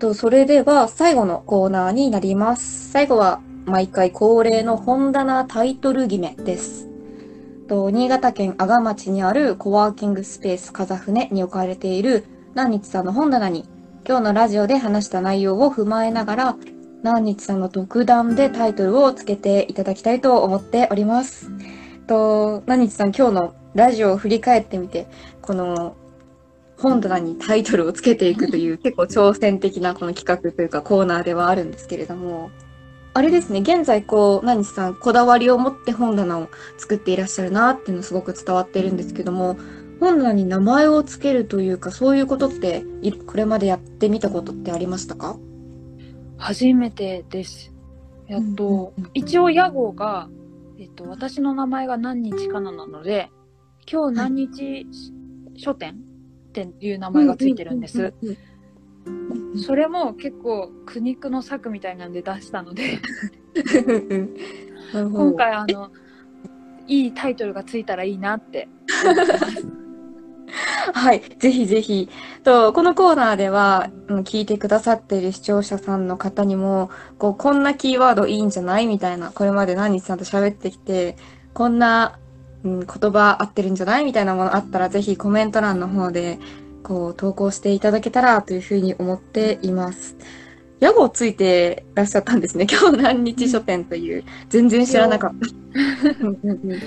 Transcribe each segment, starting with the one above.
と、それでは最後のコーナーになります。最後は毎回恒例の本棚タイトル決めです。と新潟県阿賀町にあるコワーキングスペース風船に置かれている南日さんの本棚に今日のラジオで話した内容を踏まえながら南日さんの独断でタイトルをつけていただきたいと思っております。と南日さん今日のラジオを振り返ってみてこの本棚にタイトルをつけていくという 結構挑戦的なこの企画というかコーナーではあるんですけれども、あれですね、現在こう、何さんこだわりを持って本棚を作っていらっしゃるなっていうのすごく伝わってるんですけども、本棚に名前をつけるというか、そういうことっていこれまでやってみたことってありましたか？初めてです。やっと、うんうんうん。一応屋号が、えっと、私の名前が何日かななので、今日何日書店っていう名前がついてるんです。それも結構苦肉の策みたいなんで出したので、今回あの、いいタイトルがついたらいいなって思ってます。はい、ぜひぜひ。と、このコーナーでは、うん聞いてくださっている視聴者さんの方にも、こう、こんなキーワードいいんじゃない？みたいな、これまで何日さんと喋ってきて、こんな、うん、言葉合ってるんじゃないみたいなものあったら、ぜひコメント欄の方で、こう、投稿していただけたらというふうに思っています。屋号ついてらっしゃったんですね。今日何日書店という、全然知らなかった。うんうんうん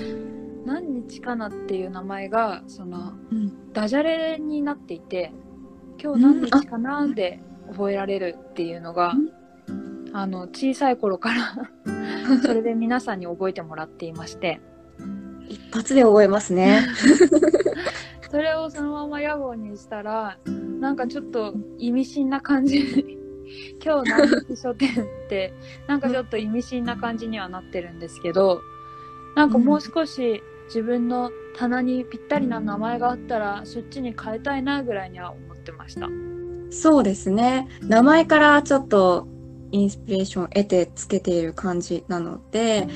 何日かなっていう名前が、その、うんダジャレになっていて、今日何日かなで覚えられるっていうのが、あの、小さい頃から それで皆さんに覚えてもらっていまして、一発で覚えますね。それをそのまま屋号にしたら、なんかちょっと意味深な感じに、今日何日書店って、なんかちょっと意味深な感じにはなってるんですけど、なんかもう少し自分の棚にぴったりな名前があったら、そっちに変えたいなぐらいには思ってました。そうですね。名前からちょっとインスピレーションを得てつけている感じなので、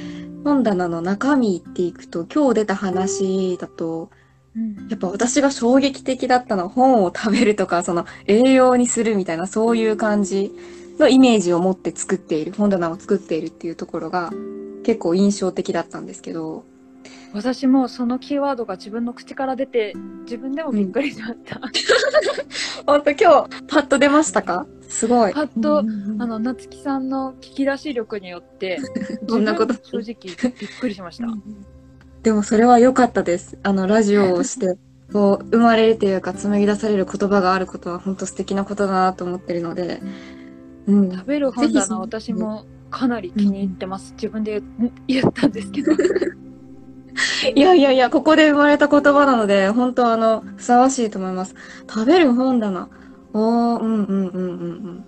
本棚の中身っていくと、今日出た話だと、うん。やっぱ私が衝撃的だったの。は本を食べるとか、その栄養にするみたいなそういう感じのイメージを持って作っている、本棚を作っているっていうところが結構印象的だったんですけど、私もそのキーワードが自分の口から出て、自分でもびっくりしました。本当今日パッと出ましたか？すごい。パッとうんうんうんあの、夏木さんの聞き出し力によって、そんなこと？正直びっくりしました。でもそれは良かったです。あの、ラジオをして、こう、生まれるというか、紡ぎ出される言葉があることは本当素敵なことだなと思ってるので、うん。食べる本棚私もかなり気に入ってます。自分で言言ったんですけど。いやいやいや、ここで生まれた言葉なので、本当あの、ふさわしいと思います。食べる本棚。おー、うんうんうんうんうん。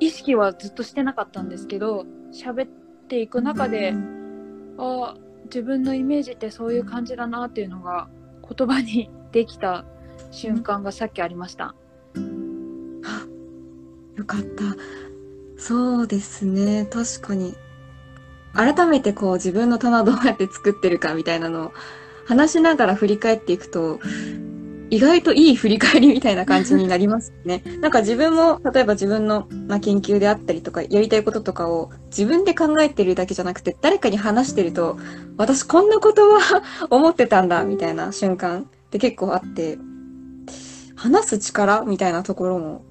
意識はずっとしてなかったんですけど、喋っていく中で、ああ、自分のイメージってそういう感じだなっていうのが言葉に できた瞬間がさっきありました。あ、よかった。そうですね。確かに。改めてこう自分の棚どうやって作ってるかみたいなのを話しながら振り返っていくと、意外といい振り返りみたいな感じになりますね。なんか自分も、例えば自分の、まあ、研究であったりとか、やりたいこととかを自分で考えてるだけじゃなくて、誰かに話してると、私こんなことは 思ってたんだ、みたいな瞬間って結構あって、話す力みたいなところも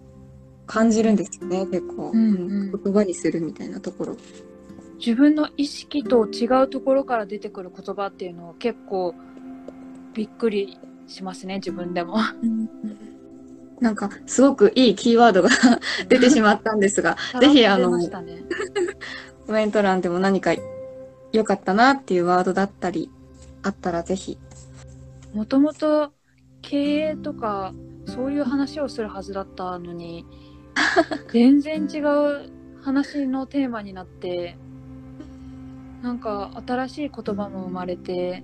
感じるんですよね、結構。うんうん言葉にするみたいなところ。自分の意識と違うところから出てくる言葉っていうのを結構びっくりしますね、自分でも。なんか、すごくいいキーワードが 出てしまったんですが、ぜひあの。コメント欄でも何か良かったなっていうワードだったり、あったらぜひ。もともと経営とかそういう話をするはずだったのに 全然違う話のテーマになってなんか新しい言葉も生まれて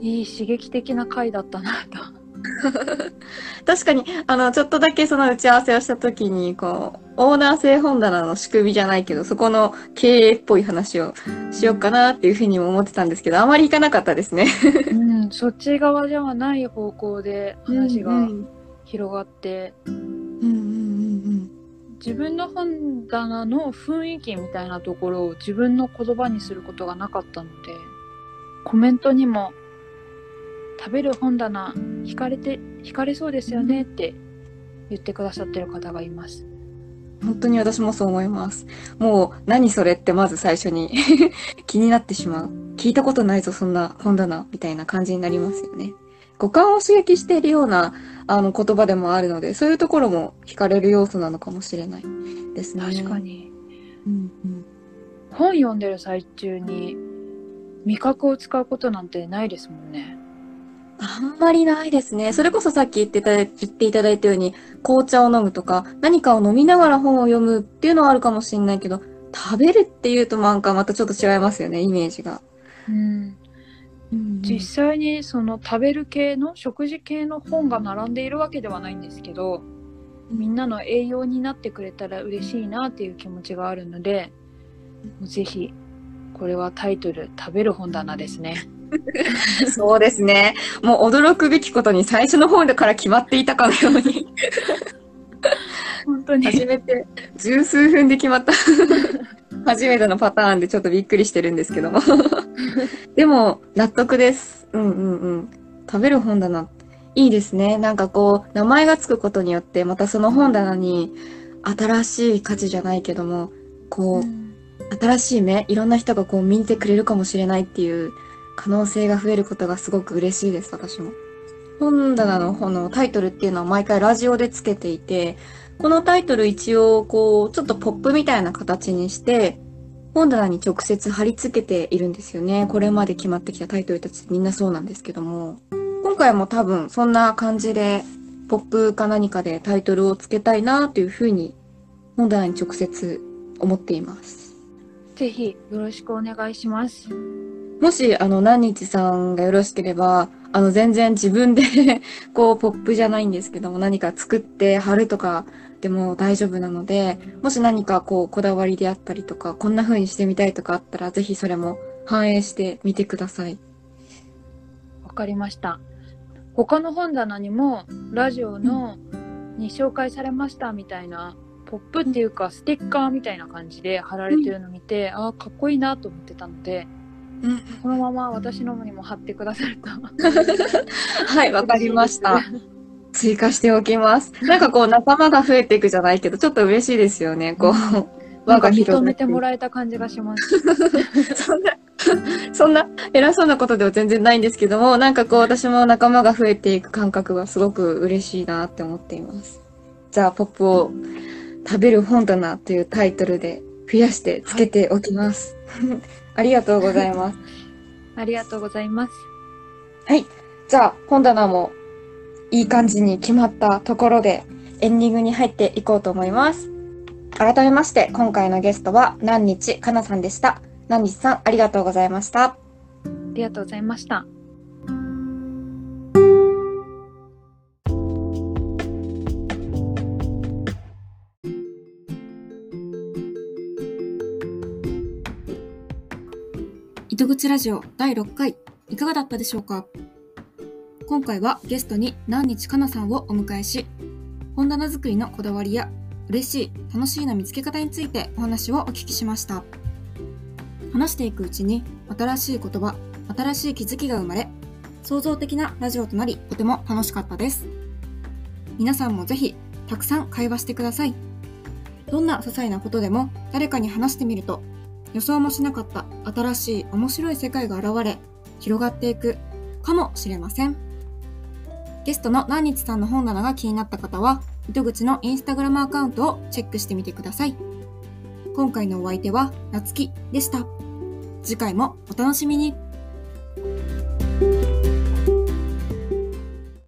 いい刺激的な回だったなと。確かに、あの、ちょっとだけその打ち合わせをしたときに、こう、オーナー制本棚の仕組みじゃないけど、そこの経営っぽい話をしようかなっていうふうにも思ってたんですけど、あまりいかなかったですね。うん、そっち側ではない方向で話がうん広がって、うんうんうん自分の本棚の雰囲気みたいなところを自分の言葉にすることがなかったのでコメントにも「食べる本棚惹かれて惹かれそうですよね」って言ってくださってる方がいます。本当に私もそう思います。もう、何それってまず最初に 気になってしまう。聞いたことないぞ、そんな本棚、みたいな感じになりますよね。五感を刺激しているような、あの、言葉でもあるので、そういうところも惹かれる要素なのかもしれないですね。確か。にうんうん。本読んでる最中に味覚を使うことなんてないですもんね。あんまりないですね。それこそさっき言ってた、言っていただいたように、紅茶を飲むとか、何かを飲みながら本を読むっていうのはあるかもしれないけど、食べるっていうとなんかまたちょっと違いますよね、イメージが。うん、実際にその食べる系の食事系の本が並んでいるわけではないんですけどみんなの栄養になってくれたら嬉しいなっていう気持ちがあるのでぜひこれはタイトル「食べる本棚」ですね。そうですね。もう驚くべきことに最初の方から決まっていたかのように、本当に初めて十数分で決まった。初めてのパターンでちょっとびっくりしてるんですけども。でも、納得です。うんうんうん。食べる本棚、いいですね。なんかこう、名前がつくことによって、またその本棚に新しい価値じゃないけども、こう、新しい目、いろんな人がこう見てくれるかもしれないっていう可能性が増えることがすごく嬉しいです、私も。本棚の本のタイトルっていうのは毎回ラジオでつけていて、このタイトル一応こう、ちょっとポップみたいな形にして、本棚に直接貼り付けているんですよね。これまで決まってきたタイトルたちみんなそうなんですけども。今回も多分そんな感じで、ポップか何かでタイトルをつけたいなというふうに、本棚に直接思っています。ぜひよろしくお願いします。もし、あの、何日さんがよろしければ、あの、全然自分で こう、ポップじゃないんですけども、何か作って貼るとかでも大丈夫なので、もし何かこう、こだわりであったりとか、こんな風にしてみたいとかあったら、ぜひそれも反映してみてください。わかりました。他の本棚にもラジオのに紹介されましたみたいなポップっていうかステッカーみたいな感じで貼られてるの見て、ああかっこいいなと思ってたのでうん。このまま私のにも貼ってくださると はい、わかりました。追加しておきます。なんかこう、仲間が増えていくじゃないけど、ちょっと嬉しいですよね。こう、なんか認めてるもらえた感じがします。そんな、そんな偉そうなことでは全然ないんですけども、なんかこう私も仲間が増えていく感覚がすごく嬉しいなって思っています。じゃあ、ポップを食べる本棚というタイトルで増やしてつけておきます。ありがとうございます。ありがとうございます。はい。じゃあ、本棚もいい感じに決まったところでエンディングに入っていこうと思います。改めまして、今回のゲストは何日かなさんでした。何日さん、ありがとうございました。ありがとうございました。糸口ラジオ第6回いかがだったでしょうか？今回はゲストに何日かなさんをお迎えし本棚作りのこだわりや嬉しい楽しいの見つけ方についてお話をお聞きしました。話していくうちに新しい言葉新しい気づきが生まれ創造的なラジオとなりとても楽しかったです。皆さんもぜひたくさん会話してください。どんな些細なことでも誰かに話してみると予想もしなかった新しい面白い世界が現れ広がっていくかもしれません。ゲストの何日さんの本棚が気になった方は糸口のインスタグラムアカウントをチェックしてみてください。今回のお相手はなつきでした。次回もお楽しみに。